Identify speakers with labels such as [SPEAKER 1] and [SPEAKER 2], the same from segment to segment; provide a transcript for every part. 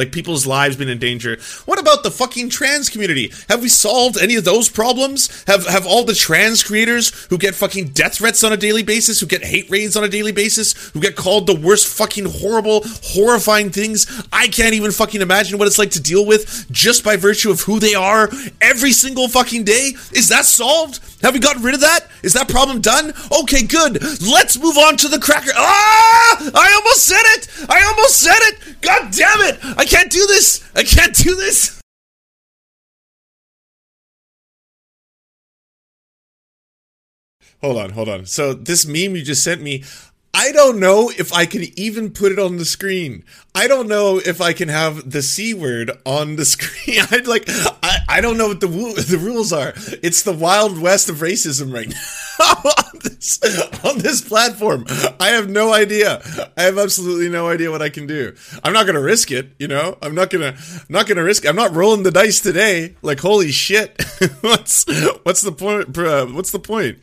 [SPEAKER 1] like people's lives been in danger. What about the fucking trans community? Have we solved any of those problems? Have have all the trans creators who get fucking death threats on a daily basis, who get hate raids on a daily basis, who get called the worst fucking horrible, horrifying things I can't even fucking imagine what it's like to deal with just by virtue of who they are every single fucking day? Is that solved? Have we gotten rid of that? Is that problem done? Okay, good. Let's move on to the cracker. Ah! I almost said it! I almost said it! God damn it! I can't do this! I can't do this! Hold on, hold on. So this meme you just sent me, I don't know if I can even put it on the screen. I don't know if I can have the c word on the screen. I'd like I, I don't know what the the rules are. It's the wild west of racism right now on this on this platform. I have no idea. I have absolutely no idea what I can do. I'm not gonna risk it. You know, I'm not gonna I'm not gonna risk. It. I'm not rolling the dice today. Like holy shit. what's what's the point? Uh, what's the point?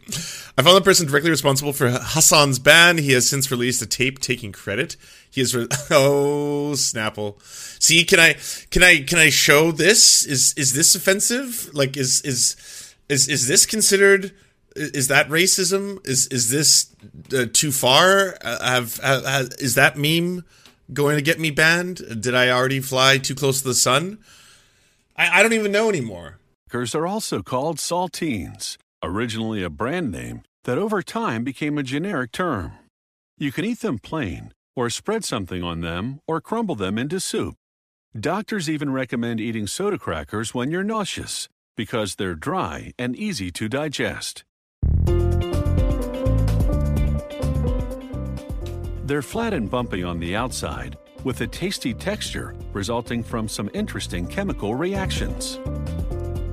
[SPEAKER 1] I found the person directly responsible for Hasan's ban. He has since released a tape taking credit. He is re- oh Snapple. See, can I can I can I show this? Is is this offensive? Like is is is is this considered? Is that racism? Is is this uh, too far? Uh, have, have, is that meme going to get me banned? Did I already fly too close to the sun? I, I don't even know anymore.
[SPEAKER 2] Crackers are also called saltines, originally a brand name that over time became a generic term. You can eat them plain, or spread something on them, or crumble them into soup. Doctors even recommend eating soda crackers when you're nauseous because they're dry and easy to digest. They're flat and bumpy on the outside, with a tasty texture resulting from some interesting chemical reactions.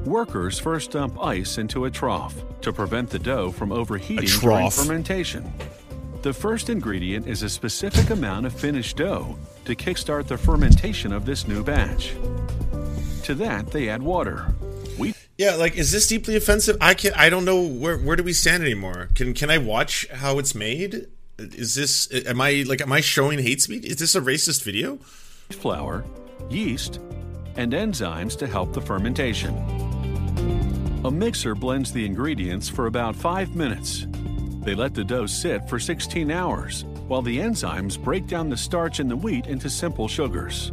[SPEAKER 2] Workers first dump ice into a trough to prevent the dough from overheating during fermentation. The first ingredient is a specific amount of finished dough to kickstart the fermentation of this new batch. To that, they add water.
[SPEAKER 1] Yeah, like is this deeply offensive? I can I don't know where where do we stand anymore. Can can I watch how it's made? Is this am I like am I showing hate speech? Is this a racist video?
[SPEAKER 2] Flour, yeast, and enzymes to help the fermentation. A mixer blends the ingredients for about 5 minutes. They let the dough sit for 16 hours, while the enzymes break down the starch in the wheat into simple sugars.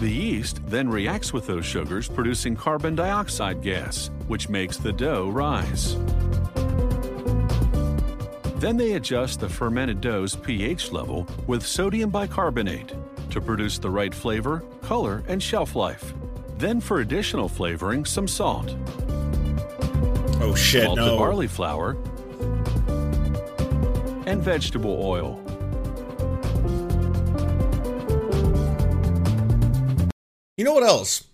[SPEAKER 2] The yeast then reacts with those sugars, producing carbon dioxide gas, which makes the dough rise. Then they adjust the fermented dough's pH level with sodium bicarbonate to produce the right flavor, color, and shelf life. Then, for additional flavoring, some salt.
[SPEAKER 1] Oh shit,
[SPEAKER 2] Malted
[SPEAKER 1] no.
[SPEAKER 2] barley flour and vegetable oil.
[SPEAKER 1] You know what else?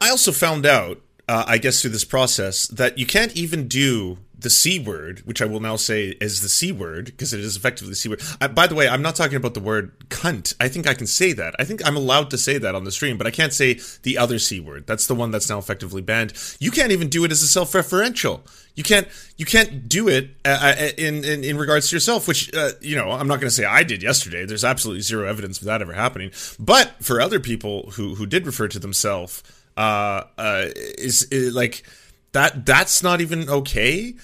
[SPEAKER 1] I also found out, uh, I guess through this process, that you can't even do the C word, which I will now say is the C word because it is effectively the C word. I, by the way, I'm not talking about the word cunt. I think I can say that. I think I'm allowed to say that on the stream, but I can't say the other C word. That's the one that's now effectively banned. You can't even do it as a self-referential. You can't you can't do it uh, uh in, in, in regards to yourself, which uh, you know I'm not going to say I did yesterday. There's absolutely zero evidence of that ever happening. But for other people who who did refer to themselves, uh, uh, is, is like that that's not even okay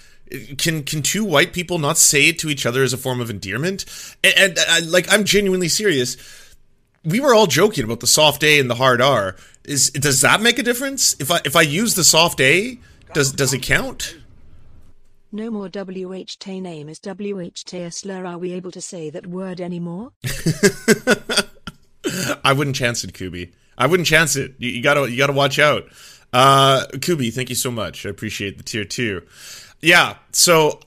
[SPEAKER 1] can can two white people not say it to each other as a form of endearment and, and, and, like i'm genuinely serious we were all joking about the soft a and the hard r is does that make a difference if i if i use the soft a does does it count
[SPEAKER 3] no more WHT name is WHT slur. Are we able to say that word anymore?
[SPEAKER 1] I wouldn't chance it, Kubi. I wouldn't chance it. You, you, gotta you gotta watch out. Uh, Kubi, thank you so much. I appreciate the tier two. Yeah, so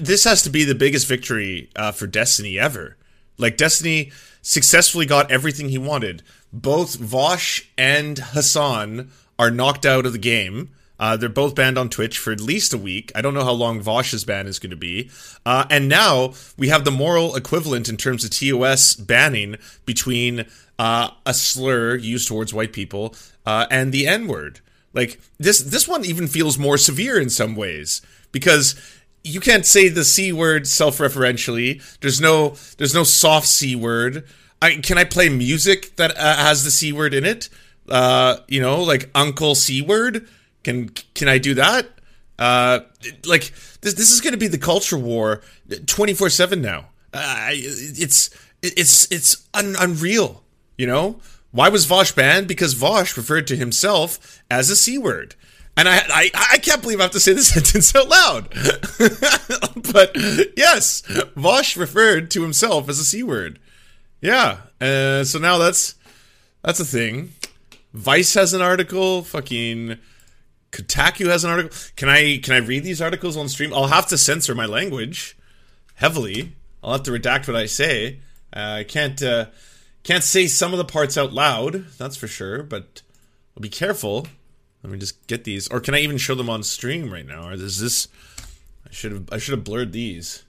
[SPEAKER 1] this has to be the biggest victory uh, for Destiny ever. Like Destiny successfully got everything he wanted. Both Vaush and Hasan are knocked out of the game. Uh, they're both banned on Twitch for at least a week. I don't know how long Vaush's ban is going to be. Uh, and now we have the moral equivalent in terms of TOS banning between uh, a slur used towards white people uh, and the N word. Like this, this one even feels more severe in some ways because you can't say the c word self-referentially. There's no, there's no soft c word. I can I play music that uh, has the c word in it? Uh, you know, like Uncle C word. Can can I do that? Uh, like this this is going to be the culture war, twenty four seven now. Uh, it's it's it's un- unreal. You know why was Vaush banned? Because Vaush referred to himself as a c word. And I, I, I can't believe I have to say this sentence out loud. but yes, Vaush referred to himself as a c word. Yeah. Uh, so now that's that's a thing. Vice has an article. Fucking Kotaku has an article. Can I can I read these articles on stream? I'll have to censor my language heavily. I'll have to redact what I say. Uh, I can't uh, can't say some of the parts out loud. That's for sure. But I'll be careful. Let me just get these. Or can I even show them on stream right now? Or is this? I should have I should have blurred these.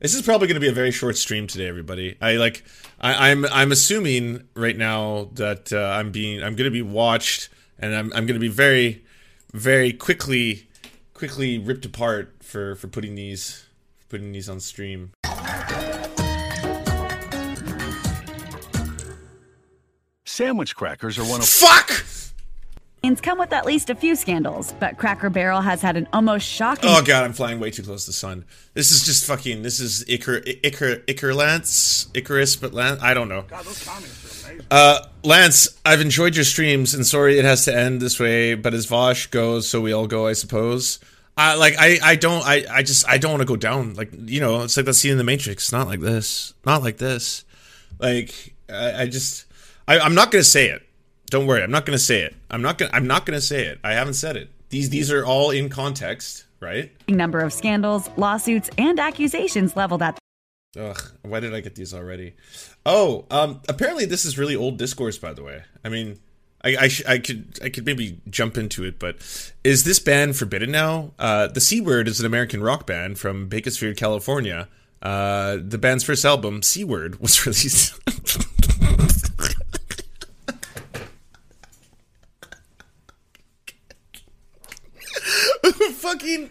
[SPEAKER 1] This is probably going to be a very short stream today, everybody. I like, I, am I'm, I'm assuming right now that uh, I'm being, I'm going to be watched, and I'm, I'm going to be very, very quickly, quickly ripped apart for for putting these, putting these on stream.
[SPEAKER 2] Sandwich crackers are one of
[SPEAKER 1] fuck It's
[SPEAKER 4] come with at least a few scandals, but Cracker Barrel has had an almost shocking.
[SPEAKER 1] Oh god, I'm flying way too close to the sun. This is just fucking. This is Icar Icar Icar Lance Icarus, but Lance. I don't know. God, those comments are amazing. Uh, Lance, I've enjoyed your streams, and sorry it has to end this way, but as Vaush goes, so we all go, I suppose. Uh, like I, I don't, I, I just, I don't want to go down. Like you know, it's like that scene in the Matrix. Not like this. Not like this. Like I, I just, I, I'm not gonna say it. Don't worry, I'm not going to say it. I'm not going. I'm not going to say it. I haven't said it. These these are all in context, right?
[SPEAKER 4] Number of scandals, lawsuits, and accusations leveled at.
[SPEAKER 1] Ugh, why did I get these already? Oh, um, apparently this is really old discourse. By the way, I mean, I I, sh- I could I could maybe jump into it, but is this band forbidden now? Uh, the C Word is an American rock band from Bakersfield, California. Uh, the band's first album, C Word, was released. fucking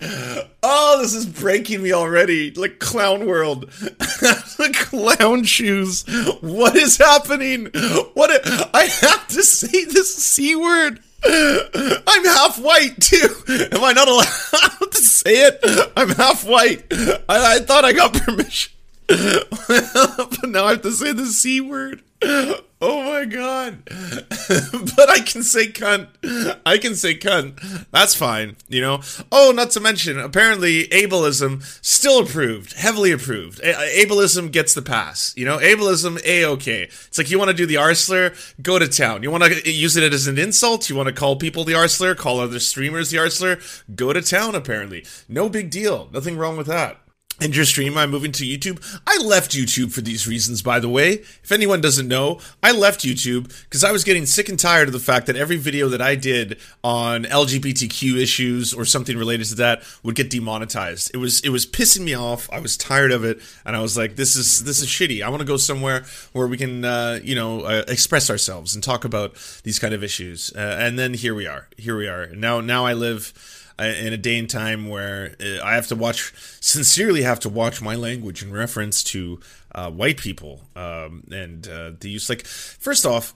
[SPEAKER 1] oh this is breaking me already. Like clown world. Clown shoes. What is happening? What i have to say this c word i'm half white too. Am i not allowed to say it? I'm half white. I, I thought i got permission. But now i have to say the c word Oh my god. but I can say cunt. I can say cunt. That's fine, you know? Oh, not to mention, apparently ableism still approved, heavily approved. A- ableism gets the pass, you know? Ableism, A-okay. It's like you want to do the R slur, go to town. You want to use it as an insult? You want to call people the R slur, call other streamers the R slur? Go to town, apparently. No big deal. Nothing wrong with that and your stream, I'm moving to YouTube. I left YouTube for these reasons, by the way. If anyone doesn't know, I left YouTube because I was getting sick and tired of the fact that every video that I did on LGBTQ issues or something related to that would get demonetized. It was it was pissing me off. I was tired of it, and I was like, "This is this is shitty. I want to go somewhere where we can, uh, you know, uh, express ourselves and talk about these kind of issues." Uh, and then here we are. Here we are. Now now I live in a day and time where uh, I have to watch, sincerely have to watch my language in reference to uh, white people um, and uh, the use. Like, first off,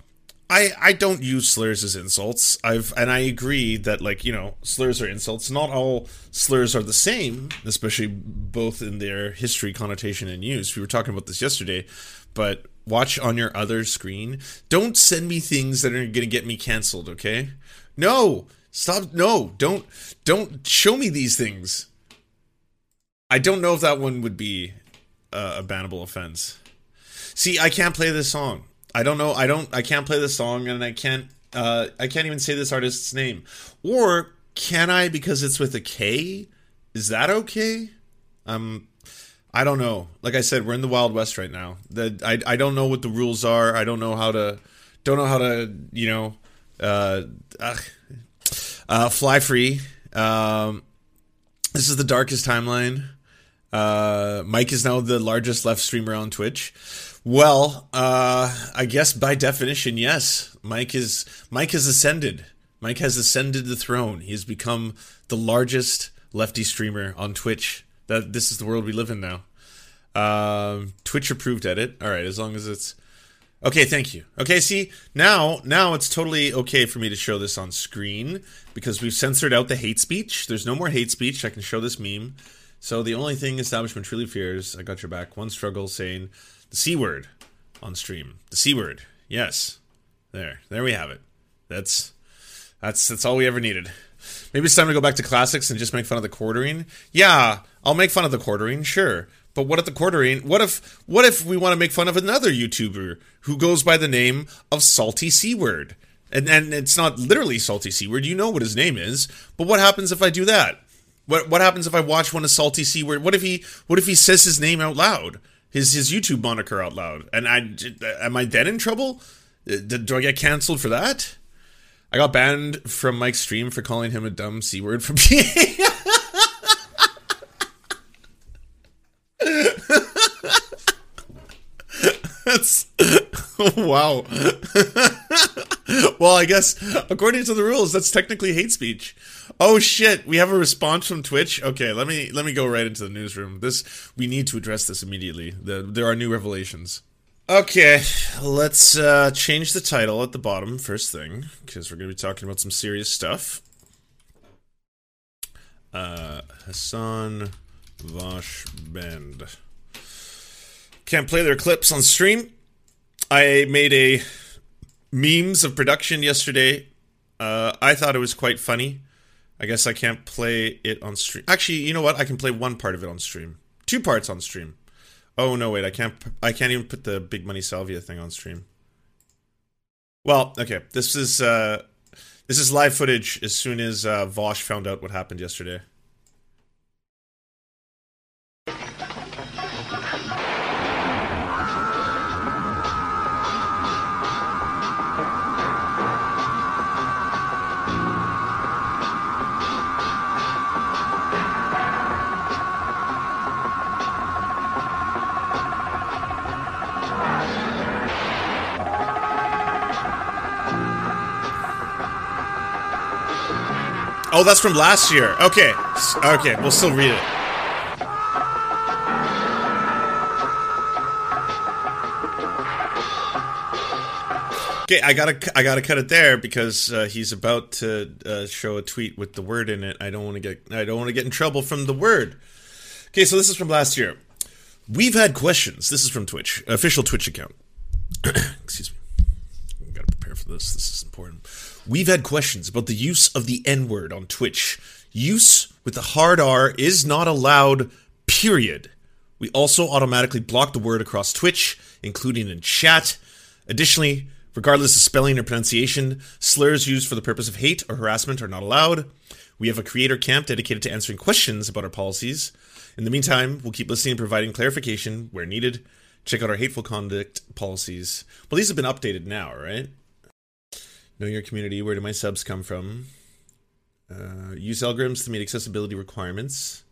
[SPEAKER 1] I I don't use slurs as insults. I've and I agree that like you know slurs are insults. Not all slurs are the same, especially both in their history, connotation, and use. We were talking about this yesterday, but watch on your other screen. Don't send me things that are going to get me canceled. Okay? No, Stop! No, don't don't show me these things. I don't know if that one would be a, bannable offense. See, I can't play this song. I don't know. I don't. I can't play this song, and I can't. Uh, I can't even say this artist's name. Or can I because it's with a K? Is that okay? Um, I don't know. Like I said, we're in the Wild West right now. The I I don't know what the rules are. I don't know how to. Don't know how to. You know. Uh, ugh, uh, Fly Free. Um, this is the darkest timeline. Uh, Mike is now the largest left streamer on Twitch. Well, uh, I guess by definition, yes. Mike is Mike has ascended. Mike has ascended the throne. He has become the largest lefty streamer on Twitch. That this is the world we live in now. Um, Twitch approved edit. All right, as long as it's Okay, thank you. Okay, see now now it's totally okay for me to show this on screen because we've censored out the hate speech. There's no more hate speech. I can show this meme. So the only thing establishment truly fears, I got your back. One struggle saying the c word on stream. The c word. Yes, there, there we have it. That's that's that's all we ever needed. Maybe it's time to go back to classics and just make fun of the quartering. Yeah, I'll make fun of the quartering, sure. But what if the quartering? What if what if we want to make fun of another YouTuber who goes by the name of Salty C Word? And and it's not literally Salty C Word. You know what his name is. But what happens if I do that? What what happens if I watch one of Salty C Word? What if he what if he says his name out loud? His his YouTube moniker out loud? And I am I then in trouble? Uh, do I get canceled for that? I got banned from Mike's stream for calling him a dumb c word for being. That's wow. well, I guess according to the rules, that's technically hate speech. Oh shit, we have a response from Twitch. Okay, let me let me go right into the newsroom. This we need to address this immediately. The, there are new revelations. Okay, let's uh, change the title at the bottom first thing because we're going to be talking about some serious stuff. Uh, Hasan Vaush Band can't play their clips on stream. I made a memes of production yesterday. Uh, I thought it was quite funny. I guess I can't play it on stream. Actually, you know what? I can play one part of it on stream. Two parts on stream. Oh no, wait, I can't. I can't even put the big money salvia thing on stream. Well, okay, this is uh, this is live footage. As soon as uh, Vaush found out what happened yesterday. Oh, that's from last year. Okay. Okay, we'll still read it. Okay, I gotta I gotta cut it there because uh, he's about to uh, show a tweet with the word in it. I don't want to get I don't want to get in trouble from the word. Okay, so this is from last year. We've had questions. This is from Twitch, official Twitch account. Excuse me. For this. This is important. We've had questions about the use of the N word on Twitch. Use with the hard R is not allowed, period. We also automatically block the word across Twitch, including in chat. Additionally, regardless of spelling or pronunciation, slurs used for the purpose of hate or harassment are not allowed. We have a creator camp dedicated to answering questions about our policies. In the meantime, we'll keep listening and providing clarification where needed. Check out our hateful conduct policies. Well, these have been updated now, right? Know your community. Where do my subs come from? Uh, use algorithms to meet accessibility requirements.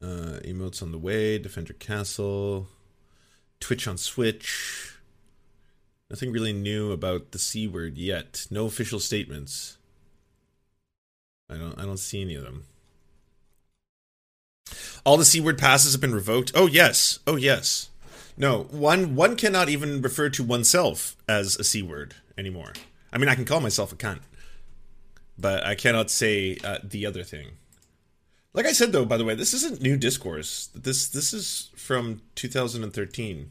[SPEAKER 1] Uh, emotes on the way. Defend your castle. Twitch on Switch. Nothing really new about the C word yet. No official statements. I don't. I don't see any of them. All the C word passes have been revoked. Oh yes. Oh yes. No, one one cannot even refer to oneself as a C word anymore. I mean, I can call myself a cunt, but I cannot say uh, the other thing. Like I said, though, by the way, this isn't new discourse. This this is from 2013.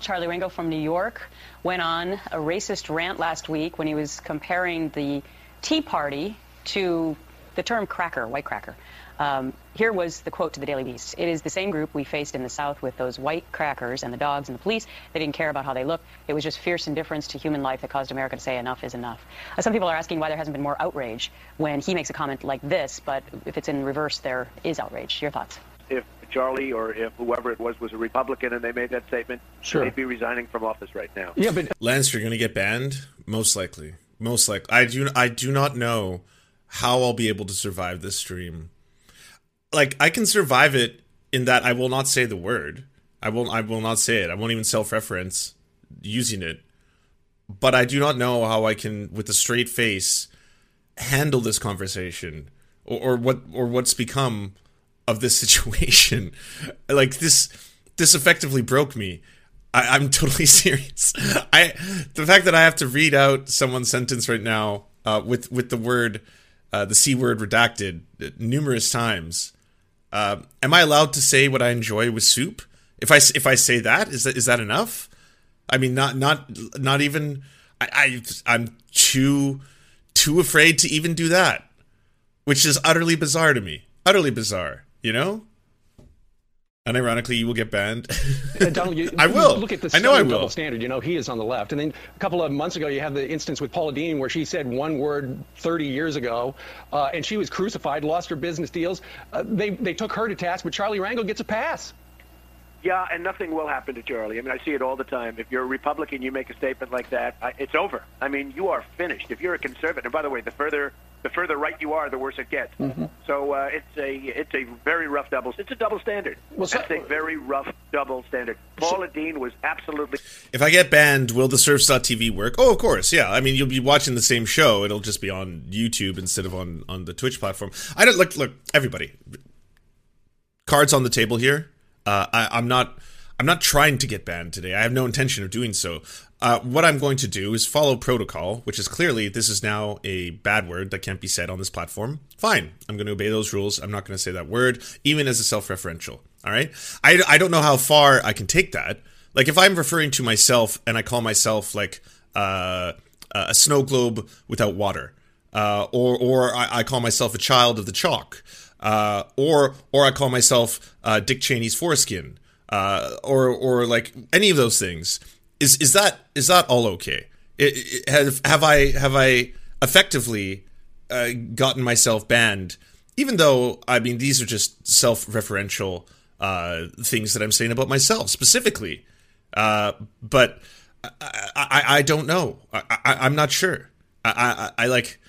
[SPEAKER 5] Charlie Rangel from New York went on a racist rant last week when he was comparing the Tea Party to the term cracker, white cracker. Um, here was the quote to the Daily Beast. It is the same group we faced in the South with those white crackers and the dogs and the police. They didn't care about how they looked. It was just fierce indifference to human life that caused America to say enough is enough. Uh, some people are asking why there hasn't been more outrage when he makes a comment like this, but if it's in reverse, there is outrage. Your thoughts?
[SPEAKER 6] If Charlie or if whoever it was was a Republican and they made that statement, sure. they'd be resigning from office right now.
[SPEAKER 1] Yeah, but Lance, you're going to get banned. Most likely, most likely. I do. I do not know how I'll be able to survive this stream like I can survive it in that I will not say the word. I will I will not say it. I won't even self-reference using it. But I do not know how I can with a straight face handle this conversation or, or what or what's become of this situation. like this this effectively broke me. I, am totally serious. I the fact that I have to read out someone's sentence right now uh, with with the word uh, the c word redacted numerous times. Uh, am I allowed to say what I enjoy with soup? If I if I say that, is that is that enough? I mean, not not not even. I, I I'm too too afraid to even do that, which is utterly bizarre to me. Utterly bizarre, you know. And ironically, you will get banned.
[SPEAKER 7] uh, Donald, you,
[SPEAKER 1] I will.
[SPEAKER 7] Look at the
[SPEAKER 1] I know I will.
[SPEAKER 7] double standard. You know, he is on the left. And then a couple of months ago, you have the instance with Paula Deen where she said one word 30 years ago, uh, and she was crucified, lost her business deals. Uh, they, they took her to task, but Charlie Rangel gets a pass.
[SPEAKER 6] Yeah, and nothing will happen to Charlie. I mean, I see it all the time. If you're a Republican, you make a statement like that, I, it's over. I mean, you are finished. If you're a conservative, and by the way, the further the further right you are, the worse it gets. Mm-hmm. So uh, it's a it's a very rough double. It's a double standard. Well, so, a very rough double standard. Paula so, Deen was absolutely.
[SPEAKER 1] If I get banned, will the Serfs.tv work? Oh, of course, yeah. I mean, you'll be watching the same show. It'll just be on YouTube instead of on on the Twitch platform. I don't look. Look, everybody. Cards on the table here. Uh, I, I'm not. I'm not trying to get banned today. I have no intention of doing so. Uh, what I'm going to do is follow protocol, which is clearly this is now a bad word that can't be said on this platform. Fine, I'm going to obey those rules. I'm not going to say that word, even as a self-referential. All right. I, I don't know how far I can take that. Like if I'm referring to myself and I call myself like uh, a snow globe without water, uh, or or I, I, call myself a child of the chalk, uh, or or I call myself uh, Dick Cheney's foreskin or or like any of those things. Is is that is that all okay? It, it, have have I have I effectively uh, gotten myself banned? Even though I mean these are just self-referential uh, things that I'm saying about myself specifically, uh, but I, I, I don't know. I, am not sure. I, I, I like.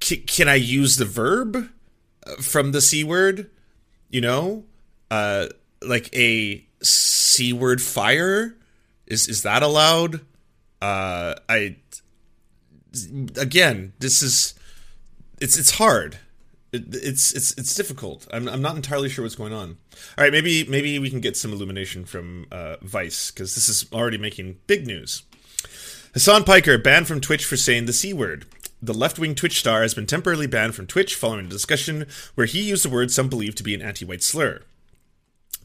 [SPEAKER 1] Can, can I use the verb from the c word? You know, uh, like a c word fire is is that allowed? Uh i again this is it's it's hard. It, it's it's it's difficult. I'm, I'm not entirely sure what's going on. All right maybe maybe we can get some illumination from uh vice because this is already making big news. Hasan piker banned from twitch for saying the c word. The left wing Twitch star has been temporarily banned from Twitch following a discussion where he used a word some believe to be an anti white slur.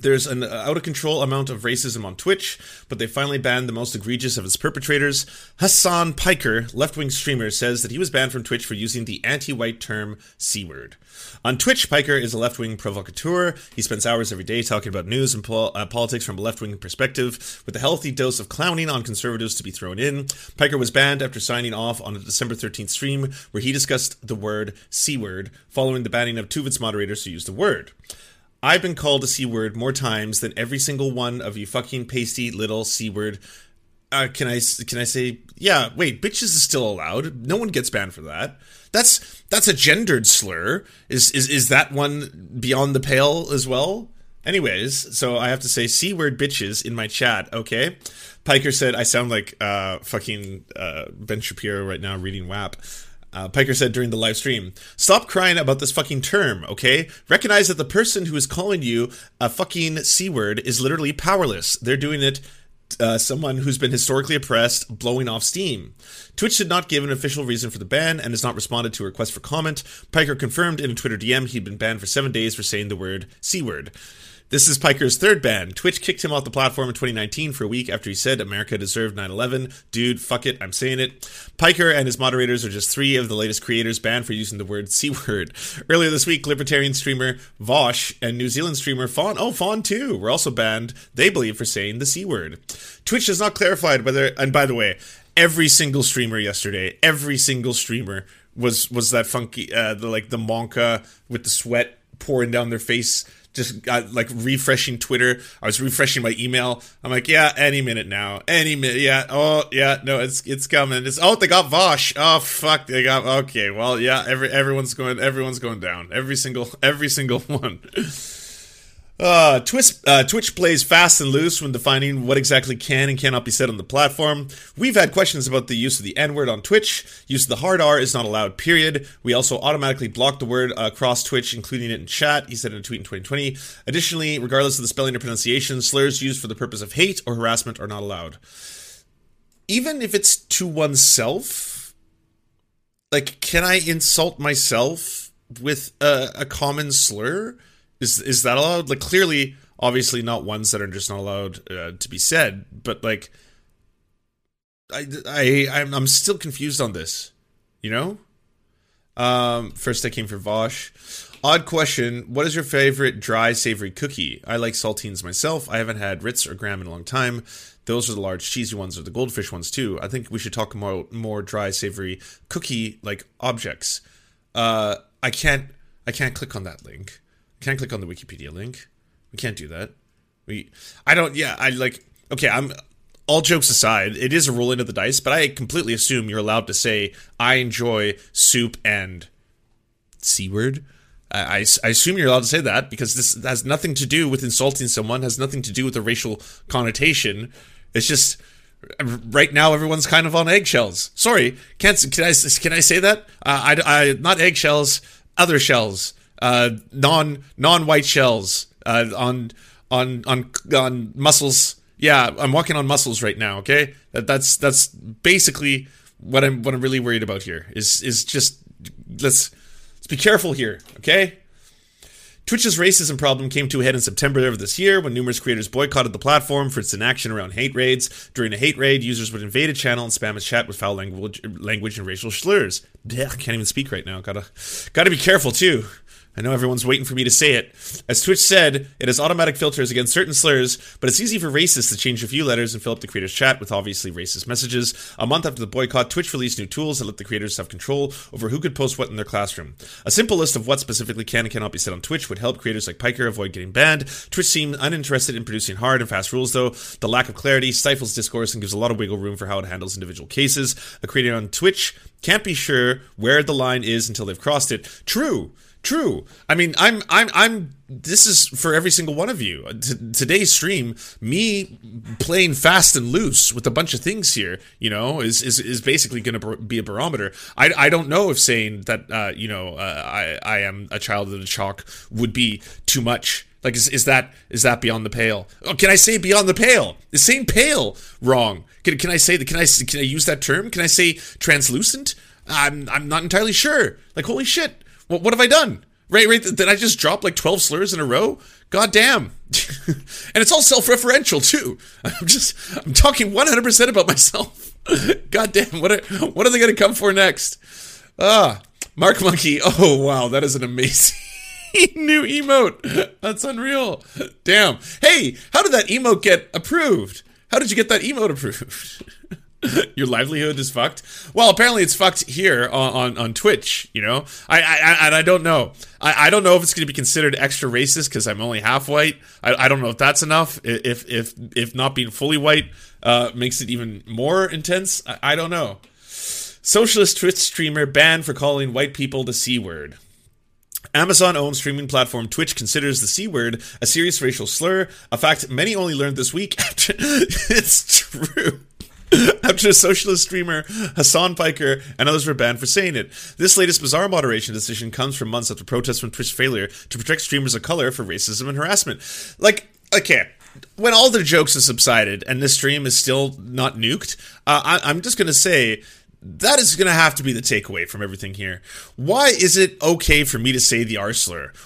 [SPEAKER 1] There's an out of control amount of racism on Twitch, but they finally banned the most egregious of its perpetrators. Hassan Piker, left wing streamer, says that he was banned from Twitch for using the anti white term C word. On Twitch, Piker is a left wing provocateur. He spends hours every day talking about news and pol- uh, politics from a left wing perspective, with a healthy dose of clowning on conservatives to be thrown in. Piker was banned after signing off on a December 13th stream where he discussed the word C word, following the banning of two of its moderators who used the word. I've been called a C word more times than every single one of you fucking pasty little C word. Uh, can I can I say yeah? Wait, bitches is still allowed. No one gets banned for that. That's that's a gendered slur. Is is is that one beyond the pale as well? Anyways, so I have to say c word bitches in my chat. Okay, Piker said I sound like uh fucking uh Ben Shapiro right now reading WAP. Uh, Piker said during the live stream, "Stop crying about this fucking term, okay? Recognize that the person who is calling you a fucking c word is literally powerless. They're doing it." Uh, someone who's been historically oppressed blowing off steam. Twitch did not give an official reason for the ban and has not responded to a request for comment. Piker confirmed in a Twitter DM he'd been banned for seven days for saying the word C word. This is Piker's third ban. Twitch kicked him off the platform in 2019 for a week after he said America deserved 9 11. Dude, fuck it, I'm saying it. Piker and his moderators are just three of the latest creators banned for using the word C word. Earlier this week, libertarian streamer Vaush and New Zealand streamer Fawn, oh, Fawn too, were also banned, they believe, for saying the C word. Twitch has not clarified whether, and by the way, every single streamer yesterday, every single streamer was was that funky, uh, the like the monka with the sweat pouring down their face just got like refreshing Twitter. I was refreshing my email. I'm like, yeah, any minute now, any minute. Yeah, oh yeah, no, it's it's coming. It's oh they got Vaush. Oh fuck, they got okay. Well, yeah, every everyone's going everyone's going down. Every single every single one. Uh, Twitch, uh, Twitch plays fast and loose when defining what exactly can and cannot be said on the platform. We've had questions about the use of the N word on Twitch. Use of the hard R is not allowed, period. We also automatically block the word uh, across Twitch, including it in chat, he said in a tweet in 2020. Additionally, regardless of the spelling or pronunciation, slurs used for the purpose of hate or harassment are not allowed. Even if it's to oneself, like, can I insult myself with a, a common slur? Is is that allowed? Like clearly, obviously not ones that are just not allowed uh, to be said. But like, I I I'm, I'm still confused on this. You know. Um, first I came for Vaush. Odd question. What is your favorite dry savory cookie? I like saltines myself. I haven't had Ritz or Graham in a long time. Those are the large cheesy ones or the goldfish ones too. I think we should talk more more dry savory cookie like objects. Uh, I can't I can't click on that link. Can't click on the Wikipedia link. We can't do that. We, I don't. Yeah, I like. Okay, I'm. All jokes aside, it is a rolling of the dice, but I completely assume you're allowed to say I enjoy soup and c word. I, I, I assume you're allowed to say that because this has nothing to do with insulting someone, has nothing to do with a racial connotation. It's just right now everyone's kind of on eggshells. Sorry, can't can I can I say that? Uh, I, I not eggshells, other shells uh, non non white shells uh, on on on on muscles. Yeah, I'm walking on muscles right now. Okay, that, that's that's basically what I'm what I'm really worried about here. Is is just let's let's be careful here. Okay. Twitch's racism problem came to a head in September of this year when numerous creators boycotted the platform for its inaction around hate raids. During a hate raid, users would invade a channel and spam a chat with foul language, language and racial slurs. Blech, can't even speak right now. Gotta, gotta be careful too. I know everyone's waiting for me to say it. As Twitch said, it has automatic filters against certain slurs, but it's easy for racists to change a few letters and fill up the creator's chat with obviously racist messages. A month after the boycott, Twitch released new tools that let the creators have control over who could post what in their classroom. A simple list of what specifically can and cannot be said on Twitch would help creators like Piker avoid getting banned. Twitch seemed uninterested in producing hard and fast rules, though. The lack of clarity stifles discourse and gives a lot of wiggle room for how it handles individual cases. A creator on Twitch can't be sure where the line is until they've crossed it. True. True. I mean, I'm, I'm, I'm. This is for every single one of you. T- today's stream, me playing fast and loose with a bunch of things here, you know, is is, is basically going to be a barometer. I, I don't know if saying that, uh, you know, uh, I I am a child of the chalk would be too much. Like, is, is that is that beyond the pale? Oh, can I say beyond the pale? Is saying pale wrong? Can, can I say that? Can I can I use that term? Can I say translucent? I'm I'm not entirely sure. Like, holy shit what, what have I done? Right, right. Did I just drop like 12 slurs in a row? God damn. and it's all self referential too. I'm just, I'm talking 100% about myself. God damn. What are, what are they going to come for next? Ah, Mark Monkey. Oh, wow. That is an amazing new emote. That's unreal. Damn. Hey, how did that emote get approved? How did you get that emote approved? your livelihood is fucked. Well, apparently it's fucked here on, on, on Twitch. You know, I I and I don't know. I, I don't know if it's going to be considered extra racist because I'm only half white. I, I don't know if that's enough. If if if not being fully white uh, makes it even more intense. I, I don't know. Socialist Twitch streamer banned for calling white people the c word. Amazon owned streaming platform Twitch considers the C word a serious racial slur, a fact many only learned this week after it's true. after a socialist streamer, Hasan Piker, and others were banned for saying it. This latest bizarre moderation decision comes from months after protests from Twitch's failure to protect streamers of color for racism and harassment. Like, okay, when all the jokes have subsided and this stream is still not nuked, uh, I, I'm just going to say that is going to have to be the takeaway from everything here. Why is it okay for me to say the R?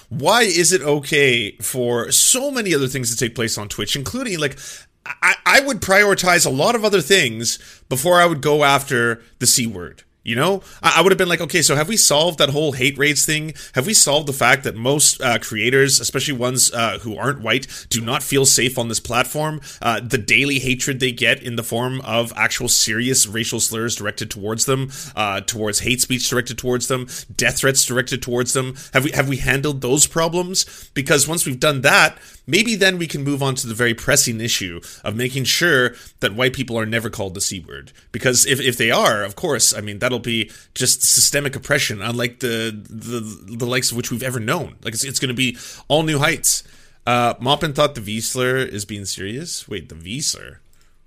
[SPEAKER 1] Why is it okay for so many other things to take place on Twitch, including like I, I would prioritize a lot of other things before I would go after the C word. You know, I, would have been like, okay, so have we solved that whole hate raids thing? Have we solved the fact that most uh, creators, especially ones uh, who aren't white, do not feel safe on this platform? Uh, the daily hatred they get in the form of actual serious racial slurs directed towards them, uh, towards hate speech directed towards them, death threats directed towards them. Have we have we handled those problems? Because once we've done that, maybe then we can move on to the very pressing issue of making sure that white people are never called the C word. Because if, if they are, of course, I mean, that'll be just systemic oppression, unlike the, the, the likes of which we've ever known. Like, it's, it's going to be all new heights. Uh, Maupin thought the Wiesler is being serious. Wait, the Wiesler?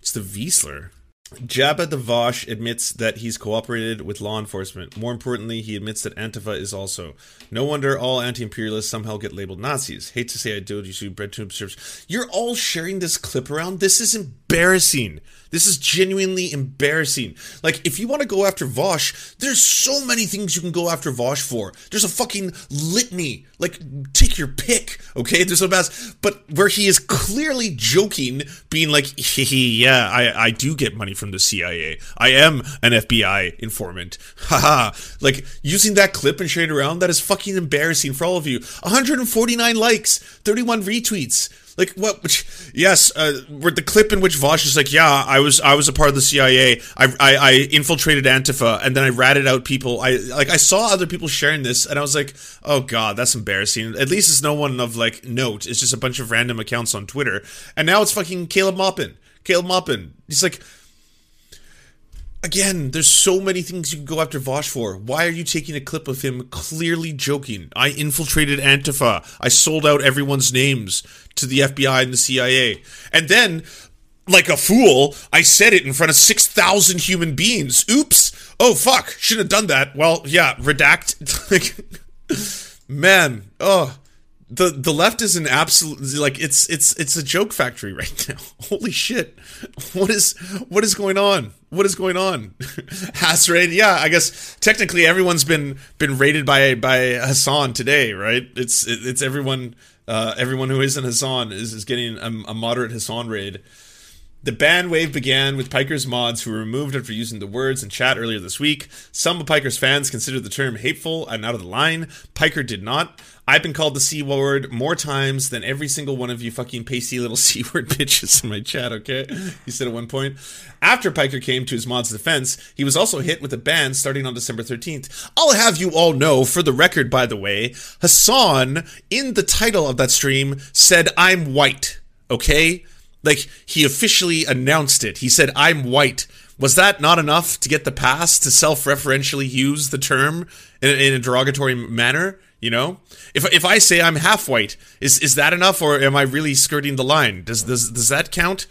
[SPEAKER 1] It's the Wiesler. Jabba the Vaush admits that he's cooperated with law enforcement. More importantly, he admits that Antifa is also. No wonder all anti-imperialists somehow get labeled Nazis. Hate to say I do, you see breadtube serves. You're all sharing this clip around. This is embarrassing. This is genuinely embarrassing. Like, if you want to go after Vaush, there's so many things you can go after Vaush for. There's a fucking litany. Like, your pick, okay? There's a best, but where he is clearly joking, being like, yeah, I, I do get money from the CIA. I am an FBI informant. Haha. like, using that clip and sharing it around, that is fucking embarrassing for all of you. 149 likes, 31 retweets. Like what? Yes, uh, the clip in which Vaush is like, "Yeah, I was I was a part of the CIA. I, I, I infiltrated Antifa, and then I ratted out people. I like I saw other people sharing this, and I was like, oh god, that's embarrassing. At least it's no one of like note. It's just a bunch of random accounts on Twitter, and now it's fucking Caleb Maupin. Caleb Maupin. He's like, Again, there's so many things you can go after Vaush for. Why are you taking a clip of him clearly joking? I infiltrated Antifa. I sold out everyone's names to the FBI and the CIA. And then, like a fool, I said it in front of 6,000 human beings. Oops. Oh, fuck. Shouldn't have done that. Well, yeah, redact. Man, oh the the left is an absolute like it's it's it's a joke factory right now. Holy shit! What is what is going on? What is going on? Hass raid? Yeah, I guess technically everyone's been been raided by by Hasan today, right? It's it's everyone uh, everyone who isn't Hasan is is getting a, a moderate Hasan raid. The ban wave began with Piker's mods who were removed after using the words in chat earlier this week. Some of Piker's fans considered the term hateful and out of the line. Piker did not. I've been called the C word more times than every single one of you fucking pasty little C word bitches in my chat, okay? He said at one point. After Piker came to his mod's defense, he was also hit with a ban starting on December 13th. I'll have you all know, for the record, by the way, Hasan, in the title of that stream, said, I'm white, okay? Like, he officially announced it. He said, I'm white. Was that not enough to get the pass to self referentially use the term in, in a derogatory manner? You know, if if I say I'm half white, is is that enough, or am I really skirting the line? Does does does that count?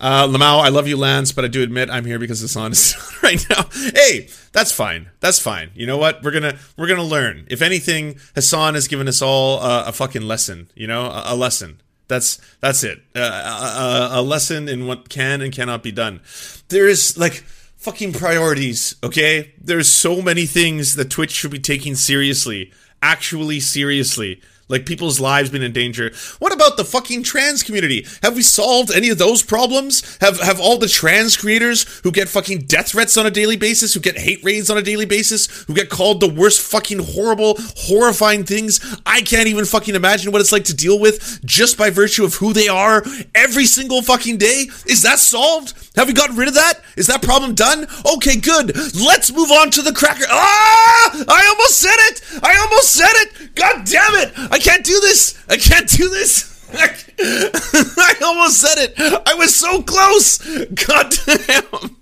[SPEAKER 1] Uh, Lamau, I love you, Lance, but I do admit I'm here because Hasan is right now. Hey, that's fine. That's fine. You know what? We're gonna we're gonna learn. If anything, Hasan has given us all uh, a fucking lesson. You know, a, a lesson. That's that's it. Uh, a, a lesson in what can and cannot be done. There is like fucking priorities. Okay, there's so many things that Twitch should be taking seriously actually seriously like people's lives being in danger. What about the fucking trans community? Have we solved any of those problems? Have have all the trans creators who get fucking death threats on a daily basis, who get hate raids on a daily basis, who get called the worst fucking horrible, horrifying things I can't even fucking imagine what it's like to deal with just by virtue of who they are every single fucking day? Is that solved? Have we gotten rid of that? Is that problem done? Okay, good. Let's move on to the cracker. Ah! I almost said it. I almost said it. God damn it. I can't do this. I can't do this. I almost said it. I was so close. God damn.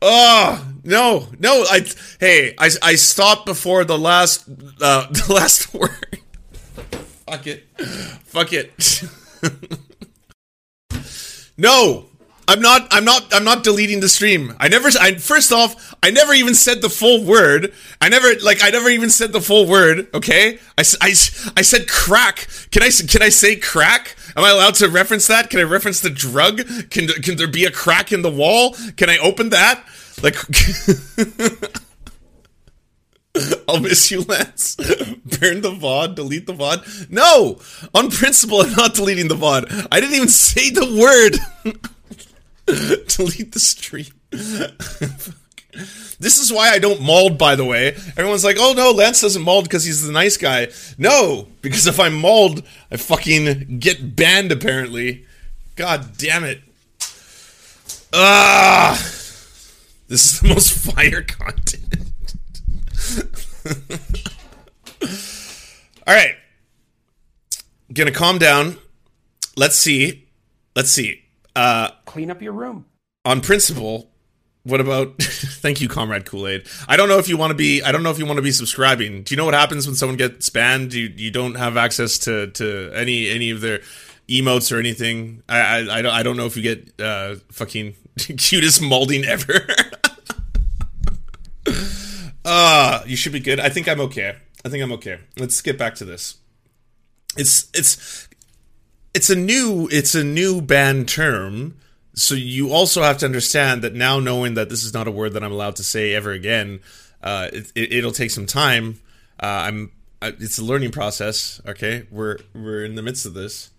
[SPEAKER 1] Oh no, no! I hey, I I stopped before the last uh, the last word. Fuck it, fuck it. no, I'm not. I'm not. I'm not deleting the stream. I never. I first off, I never even said the full word. I never like. I never even said the full word. Okay. I, I, I said crack. Can I? Can I say crack? Am I allowed to reference that? Can I reference the drug? Can Can there be a crack in the wall? Can I open that? Like. I'll miss you, Lance. Burn the VOD, delete the VOD. No! On principle, I'm not deleting the VOD. I didn't even say the word. Delete the stream. this is why I don't mold, by the way. Everyone's like, oh no, Lance doesn't mold because he's the nice guy. No, because if I mold, I fucking get banned, apparently. God damn it. Ah! This is the most fire content. All right. Gonna calm down. Let's see. Let's see. Uh,
[SPEAKER 8] Clean up your room.
[SPEAKER 1] On principle, what about thank you comrade kool-aid. I don't know if you want to be i don't know if you want to be subscribing. Do you know what happens when someone gets banned you you don't have access to to any any of their emotes or anything. I i, I don't, I don't know if you get uh fucking cutest molding ever. Uh you should be good. I think i'm okay. I think i'm okay. Let's get back to this. It's it's it's a new it's a new banned term so you also have to understand that now knowing that this is not a word that i'm allowed to say ever again uh, it, will it, take some time. Uh, i'm uh, it's a learning process okay? We're we're in the midst of this.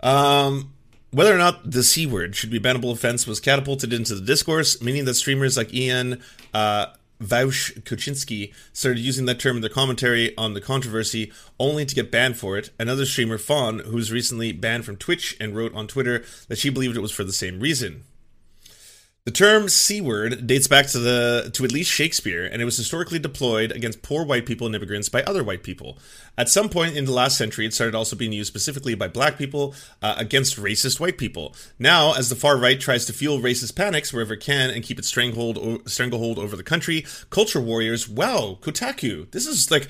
[SPEAKER 1] Um whether or not the c word should be bannable offense was catapulted into the discourse meaning that streamers like ian uh, Vaush Kochinski started using that term in their commentary on the controversy, only to get banned for it. Another streamer, Fawn, who was recently banned from Twitch and wrote on Twitter that she believed it was for the same reason. The term word dates back to the to at least Shakespeare, and it was historically deployed against poor white people and immigrants by other white people. At some point in the last century, it started also being used specifically by black people uh, against racist white people. Now, as the far right tries to fuel racist panics wherever it can and keep its stranglehold stranglehold over the country, culture warriors, wow, Kotaku, this is like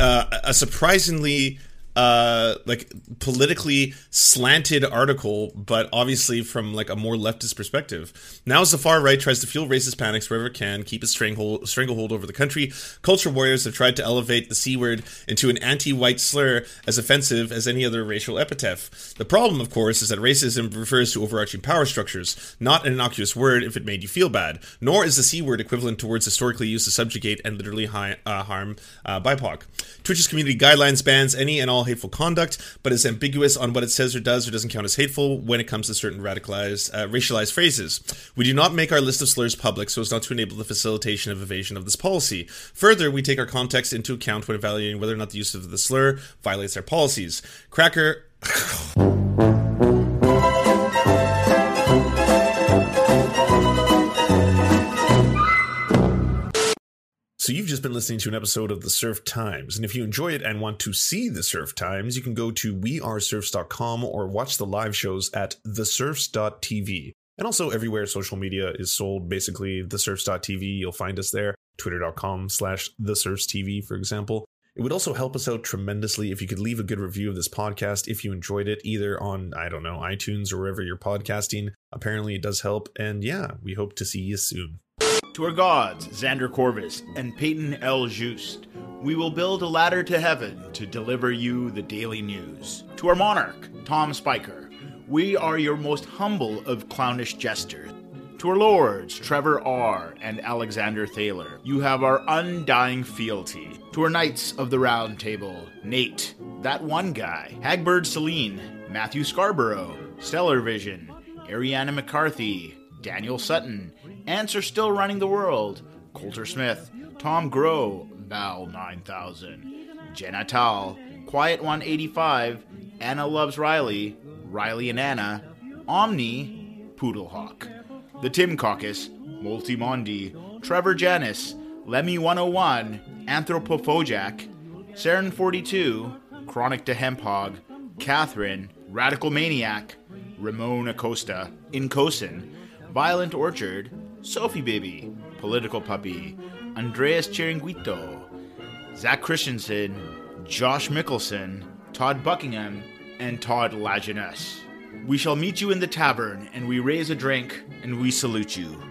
[SPEAKER 1] uh, a surprisingly uh like politically slanted article but obviously from like a more leftist perspective. Now as the far right tries to fuel racist panics wherever it can keep its stranglehold, stranglehold over the country. Culture warriors have tried to elevate the c word into an anti-white slur as offensive as any other racial epithet the problem of course is that racism refers to overarching power structures not an innocuous word if it made you feel bad nor is the c word equivalent to words historically used to subjugate and literally hi- uh, harm uh, bipoc. Twitch's community guidelines bans any and all all hateful conduct, but is ambiguous on what it says or does or doesn't count as hateful when it comes to certain radicalized, uh, racialized phrases. We do not make our list of slurs public so as not to enable the facilitation of evasion of this policy. Further, we take our context into account when evaluating whether or not the use of the slur violates our policies. Cracker. So you've just been listening to an episode of the Serf Times. And if you enjoy it and want to see the Serf Times, you can go to weareserfs.com or watch the live shows at theserfs.tv. And also everywhere social media is sold, basically theserfs.tv, you'll find us there. Twitter.com slash theserfstv, for example. It would also help us out tremendously if you could leave a good review of this podcast if you enjoyed it, either on, I don't know, iTunes or wherever you're podcasting. Apparently it does help. And yeah, we hope to see you soon.
[SPEAKER 8] To our gods, Xander Corvus and Peyton L. Just, we will build a ladder to heaven to deliver you the daily news. To our monarch, Tom Spiker, we are your most humble of clownish jesters. To our lords, Trevor R. and Alexander Thaler, you have our undying fealty. To our knights of the round table, Nate, that one guy, Hagbird Celine, Matthew Scarborough, Stellar Vision, Ariana McCarthy, Daniel Sutton, Ants are still running the world. Coulter Smith, Tom Groh, Val 9000, Jenna Tal, Quiet 185, Anna Loves Riley, Riley and Anna, Omni, Poodlehawk, The Tim Caucus, Multimondi, Trevor Janis, Lemmy 101, Anthropophojack, Saren 42, Chronic to Hemphog, Catherine, Radical Maniac, Ramon Acosta, Incosin, Violent Orchard, Sophie Baby, Political Puppy, Andreas Chiringuito, Zach Christensen, Josh Mickelson, Todd Buckingham, and Todd Lajeunesse. We shall meet you in the tavern, and we raise a drink, and we salute you.